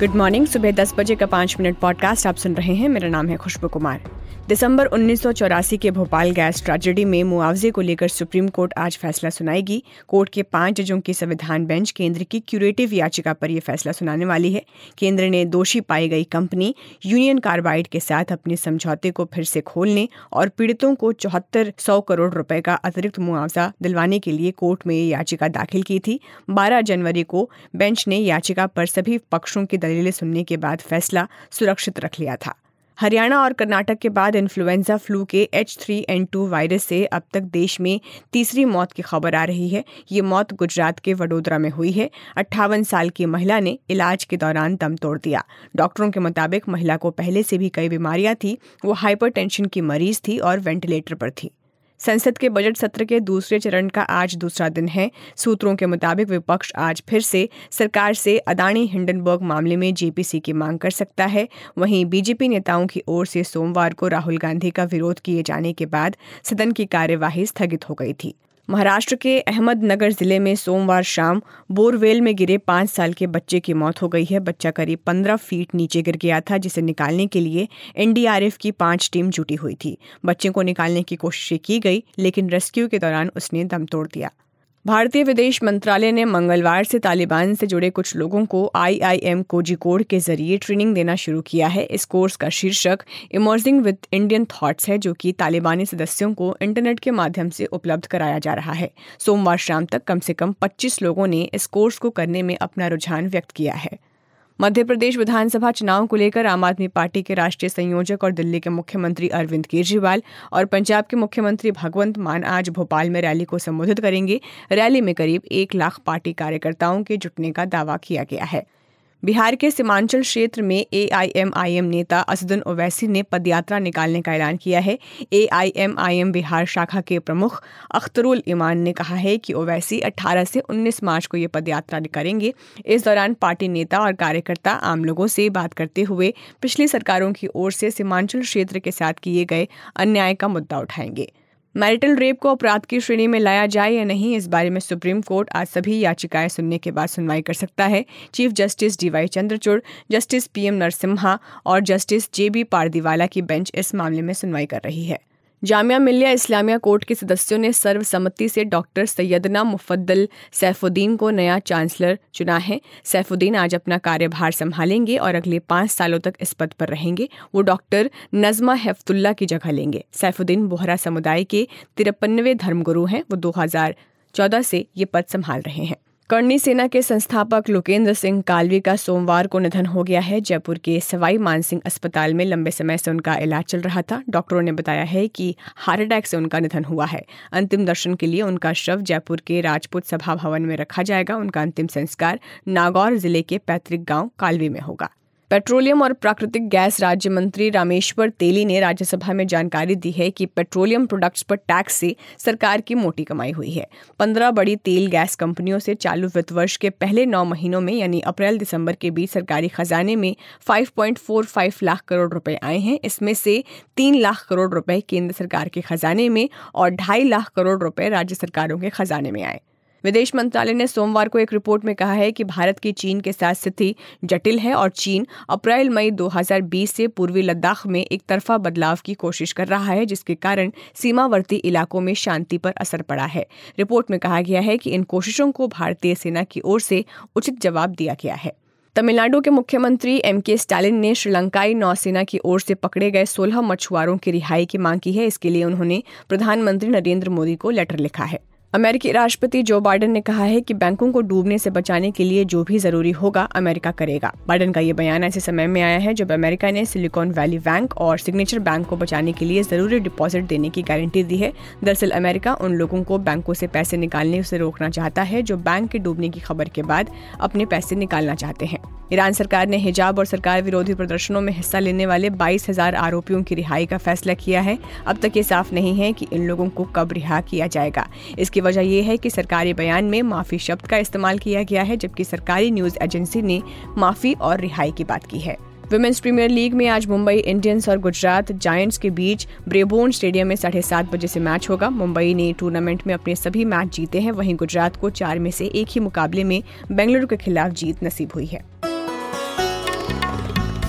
Good morning सुबह दस बजे का पाँच मिनट पॉडकास्ट आप सुन रहे हैं। मेरा नाम है खुशबू कुमार। दिसंबर उन्नीस सौ चौरासी के भोपाल गैस ट्रेजेडी में मुआवजे को लेकर सुप्रीम कोर्ट आज फैसला सुनाएगी। कोर्ट के पाँच जजों की संविधान बेंच केंद्र की क्यूरेटिव याचिका पर यह फैसला सुनाने वाली है। केंद्र ने दोषी पाई गई कंपनी यूनियन कार्बाइड के साथ अपने समझौते को फिर से खोलने और पीड़ितों को चौहत्तर सौ करोड़ रुपए का अतिरिक्त मुआवजा दिलवाने के लिए कोर्ट में ये याचिका दाखिल की थी। बारह जनवरी को बेंच ने याचिका पर सभी पक्षों की दलीलें सुनने के बाद फैसला सुरक्षित रख लिया था। हरियाणा और कर्नाटक के बाद इन्फ्लुएंजा फ्लू के H three N two virus से अब तक देश में तीसरी मौत की खबर आ रही है। ये मौत गुजरात के वडोदरा में हुई है। अट्ठावन साल की महिला ने इलाज के दौरान दम तोड़ दिया। डॉक्टरों के मुताबिक महिला को पहले से भी कई बीमारियाँ थी। वो हाइपरटेंशन की मरीज़ थी और वेंटिलेटर पर थी। संसद के बजट सत्र के दूसरे चरण का आज दूसरा दिन है। सूत्रों के मुताबिक विपक्ष आज फिर से सरकार से अदानी हिंडनबर्ग मामले में जेपीसी की मांग कर सकता है। वहीं बीजेपी नेताओं की ओर से सोमवार को राहुल गांधी का विरोध किए जाने के बाद सदन की कार्यवाही स्थगित हो गई थी। महाराष्ट्र के अहमदनगर ज़िले में सोमवार शाम बोरवेल में गिरे पाँच साल के बच्चे की मौत हो गई है। बच्चा करीब पंद्रह फीट नीचे गिर गया था, जिसे निकालने के लिए एनडीआरएफ की पाँच टीम जुटी हुई थी। बच्चे को निकालने की कोशिशें की गई, लेकिन रेस्क्यू के दौरान उसने दम तोड़ दिया। भारतीय विदेश मंत्रालय ने मंगलवार से तालिबान से जुड़े कुछ लोगों को I I M IIM Kozhikode के ज़रिए ट्रेनिंग देना शुरू किया है। इस कोर्स का शीर्षक इमर्जिंग विद इंडियन थॉट्स है, जो कि तालिबानी सदस्यों को इंटरनेट के माध्यम से उपलब्ध कराया जा रहा है। सोमवार शाम तक कम से कम 25 लोगों ने इस कोर्स को करने में अपना रुझान व्यक्त किया है। मध्य प्रदेश विधानसभा चुनाव को लेकर आम आदमी पार्टी के राष्ट्रीय संयोजक और दिल्ली के मुख्यमंत्री अरविंद केजरीवाल और पंजाब के मुख्यमंत्री भगवंत मान आज भोपाल में रैली को संबोधित करेंगे। रैली में करीब एक लाख पार्टी कार्यकर्ताओं के जुटने का दावा किया गया है। बिहार के सीमांचल क्षेत्र में एआईएमआईएम नेता असदुन ओवैसी ने पदयात्रा निकालने का ऐलान किया है। एआईएमआईएम बिहार शाखा के प्रमुख अख्तरुल ईमान ने कहा है कि ओवैसी 18 से 19 मार्च को ये पदयात्रा करेंगे। इस दौरान पार्टी नेता और कार्यकर्ता आम लोगों से बात करते हुए पिछली सरकारों की ओर से सीमांचल क्षेत्र के साथ किए गए अन्याय का मुद्दा उठाएँगे। मैरिटल रेप को अपराध की श्रेणी में लाया जाए या नहीं, इस बारे में सुप्रीम कोर्ट आज सभी याचिकाएँ सुनने के बाद सुनवाई कर सकता है। Chief justice DY Chandrachud, justice PM Narasimha और जस्टिस जे बी पारदीवाला की बेंच इस मामले में सुनवाई कर रही है। जामिया मिलिया इस्लामिया कोर्ट के सदस्यों ने सर्वसम्मति से डॉक्टर सैयदना मुफद्दल सैफुद्दीन को नया चांसलर चुना है। सैफुद्दीन आज अपना कार्यभार संभालेंगे और अगले पाँच सालों तक इस पद पर रहेंगे। वो डॉक्टर नजमा हेफतुल्ला की जगह लेंगे। सैफुद्दीन बोहरा समुदाय के तिरपनवे धर्मगुरु हैं। वो दो चौदह से ये पद संभाल रहे हैं। कर्णी सेना के संस्थापक लोकेंद्र सिंह कालवी का सोमवार को निधन हो गया है। जयपुर के सवाई मानसिंह अस्पताल में लंबे समय से उनका इलाज चल रहा था। डॉक्टरों ने बताया है कि हार्ट अटैक से उनका निधन हुआ है। अंतिम दर्शन के लिए उनका शव जयपुर के राजपूत सभा भवन में रखा जाएगा। उनका अंतिम संस्कार नागौर ज़िले के पैतृक गाँव कालवी में होगा। पेट्रोलियम और प्राकृतिक गैस राज्य मंत्री रामेश्वर तेली ने राज्यसभा में जानकारी दी है कि पेट्रोलियम प्रोडक्ट्स पर टैक्स से सरकार की मोटी कमाई हुई है। पंद्रह बड़ी तेल गैस कंपनियों से चालू वित्त वर्ष के पहले नौ महीनों में, यानी अप्रैल दिसंबर के बीच सरकारी खजाने में 5.45 लाख करोड़ रुपए आए हैं। इसमें से तीन लाख करोड़ रुपए केंद्र सरकार के खजाने में और ढाई लाख करोड़ रुपए राज्य सरकारों के खजाने में आए। विदेश मंत्रालय ने सोमवार को एक रिपोर्ट में कहा है कि भारत की चीन के साथ स्थिति जटिल है और चीन अप्रैल मई 2020 से पूर्वी लद्दाख में एक तरफा बदलाव की कोशिश कर रहा है, जिसके कारण सीमावर्ती इलाकों में शांति पर असर पड़ा है। रिपोर्ट में कहा गया है कि इन कोशिशों को भारतीय सेना की ओर से उचित जवाब दिया गया है। तमिलनाडु के मुख्यमंत्री एम के स्टालिन ने श्रीलंकाई नौसेना की ओर से पकड़े गए 16 मछुआरों की रिहाई की मांग की है। इसके लिए उन्होंने प्रधानमंत्री नरेंद्र मोदी को लेटर लिखा है। अमेरिकी राष्ट्रपति जो बाइडेन ने कहा है कि बैंकों को डूबने से बचाने के लिए जो भी ज़रूरी होगा, अमेरिका करेगा। बाइडेन का ये बयान ऐसे समय में आया है जब अमेरिका ने सिलिकॉन वैली बैंक और सिग्नेचर बैंक को बचाने के लिए ज़रूरी डिपॉजिट देने की गारंटी दी है। दरअसल अमेरिका उन लोगों को बैंकों से पैसे निकालने से रोकना चाहता है जो बैंक के डूबने की खबर के बाद अपने पैसे निकालना चाहते हैं। ईरान सरकार ने हिजाब और सरकार विरोधी प्रदर्शनों में हिस्सा लेने वाले बाईस हज़ार आरोपियों की रिहाई का फैसला किया है। अब तक ये साफ़ नहीं है कि इन लोगों को कब रिहा किया जाएगा। इसकी वजह यह है कि सरकारी बयान में माफ़ी शब्द का इस्तेमाल किया गया है, जबकि सरकारी न्यूज़ एजेंसी ने माफ़ी और रिहाई की बात की है। वुमेन्स प्रीमियर लीग में आज मुंबई इंडियंस और गुजरात जायंट्स के बीच ब्रेबोन स्टेडियम में साढ़े सात बजे से मैच होगा। मुंबई ने टूर्नामेंट में अपने सभी मैच जीते हैं। वहीं गुजरात को चार में से एक ही मुकाबले में बेंगलुरु के खिलाफ जीत नसीब हुई है।